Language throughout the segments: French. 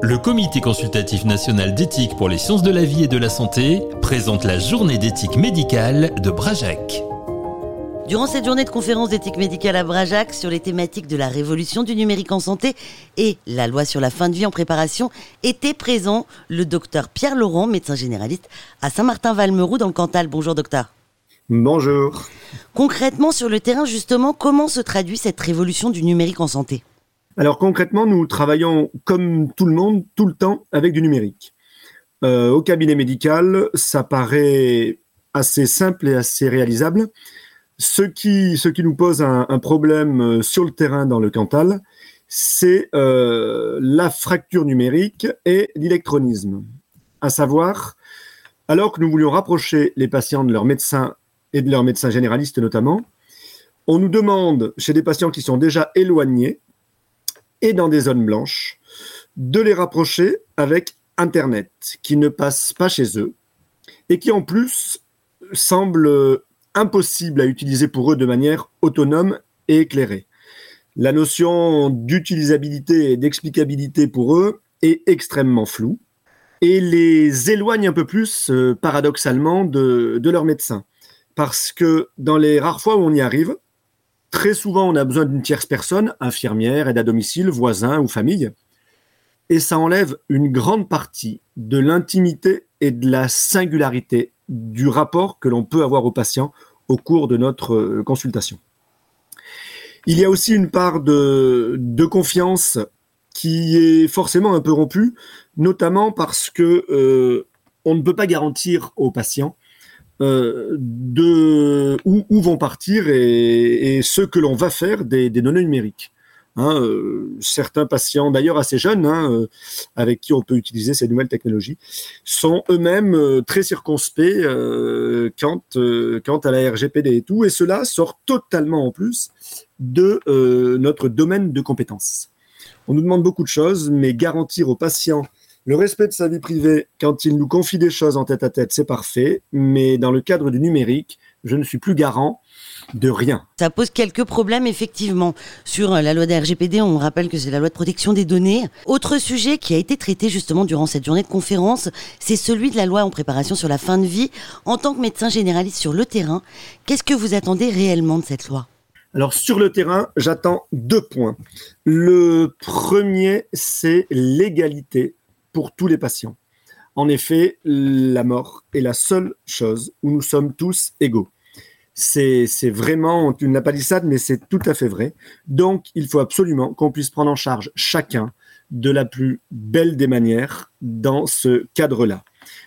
Le Comité consultatif national d'éthique pour les sciences de la vie et de la santé présente la journée d'éthique médicale de Brajac. Durant cette journée de conférence d'éthique médicale à Brajac sur les thématiques de la révolution du numérique en santé et la loi sur la fin de vie en préparation, était présent le docteur Pierre Laurent, médecin généraliste à Saint-Martin-Valmeroux dans le Cantal. Bonjour docteur. Bonjour. Concrètement, sur le terrain, justement, comment se traduit cette révolution du numérique en santé? Alors concrètement, nous travaillons comme tout le monde, tout le temps, avec du numérique. Euh, au cabinet médical, ça paraît assez simple et assez réalisable. Ce qui, nous pose un, problème euh, sur le terrain dans le Cantal, c'est euh, la fracture numérique et l'électronisme. À savoir, alors que nous voulions rapprocher les patients de leurs médecins et de leurs médecins généralistes notamment, on nous demande chez des patients qui sont déjà éloignés et dans des zones blanches, de les rapprocher avec Internet, qui ne passe pas chez eux et qui en plus semble impossible à utiliser pour eux de manière autonome et éclairée. La notion d'utilisabilité et d'explicabilité pour eux est extrêmement floue et les éloigne un peu plus, euh, paradoxalement, de, de leur médecin. Parce que dans les rares fois où on y arrive, Très souvent, on a besoin d'une tierce personne, infirmière, aide à domicile, voisin ou famille. Et ça enlève une grande partie de l'intimité et de la singularité du rapport que l'on peut avoir au patient au cours de notre euh, consultation. Il y a aussi une part de, confiance qui est forcément un peu rompue, notamment parce que euh, on ne peut pas garantir au patient euh, de où, vont partir et, ce que l'on va faire des, données numériques. Hein, euh, certains patients, d'ailleurs assez jeunes, hein, euh, avec qui on peut utiliser ces nouvelles technologies, sont eux-mêmes très circonspects quant, quant à la RGPD et tout, et cela sort totalement en plus de notre domaine de compétences. On nous demande beaucoup de choses, mais garantir aux patients le respect de sa vie privée, quand il nous confie des choses en tête à tête, c'est parfait, mais dans le cadre du numérique, je ne suis plus garant de rien. Ça pose quelques problèmes effectivement. Sur la loi des RGPD, on rappelle que c'est la loi de protection des données. Autre sujet qui a été traité justement durant cette journée de conférence, c'est celui de la loi en préparation sur la fin de vie. En tant que médecin généraliste sur le terrain, qu'est-ce que vous attendez réellement de cette loi? Alors sur le terrain, j'attends deux points. Le premier, c'est l'égalité pour tous les patients. En effet, la mort est la seule chose où nous sommes tous égaux. C'est vraiment une palissade, mais c'est tout à fait vrai. Donc, il faut absolument qu'on puisse prendre en charge chacun de la plus belle des manières dans ce cadre-là.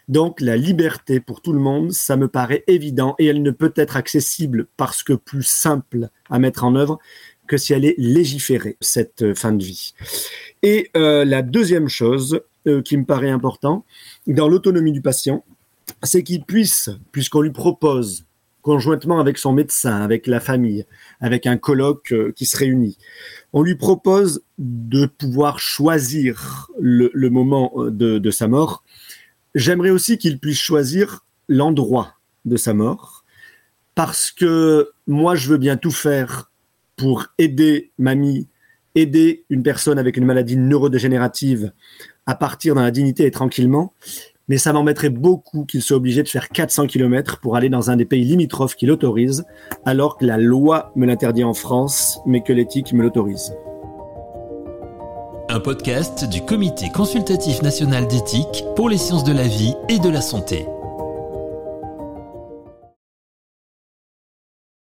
Donc, la liberté pour tout le monde, ça me paraît évident et elle ne peut être accessible parce que plus simple à mettre en œuvre que si elle est légiférée, cette fin de vie. Et euh, la deuxième chose, euh, qui me paraît important dans l'autonomie du patient, c'est qu'il puisse, puisqu'on lui propose conjointement avec son médecin, avec la famille, avec un colloque euh, qui se réunit, on lui propose de pouvoir choisir le, moment euh, de sa mort. J'aimerais aussi qu'il puisse choisir l'endroit de sa mort, parce que moi, je veux bien tout faire pour aider mamie, aider une personne avec une maladie neurodégénérative à partir dans la dignité et tranquillement. Mais ça m'embêterait beaucoup qu'il soit obligé de faire 400 km pour aller dans un des pays limitrophes qui l'autorise, alors que la loi me l'interdit en France, mais que l'éthique me l'autorise. Un podcast du Comité consultatif national d'éthique pour les sciences de la vie et de la santé.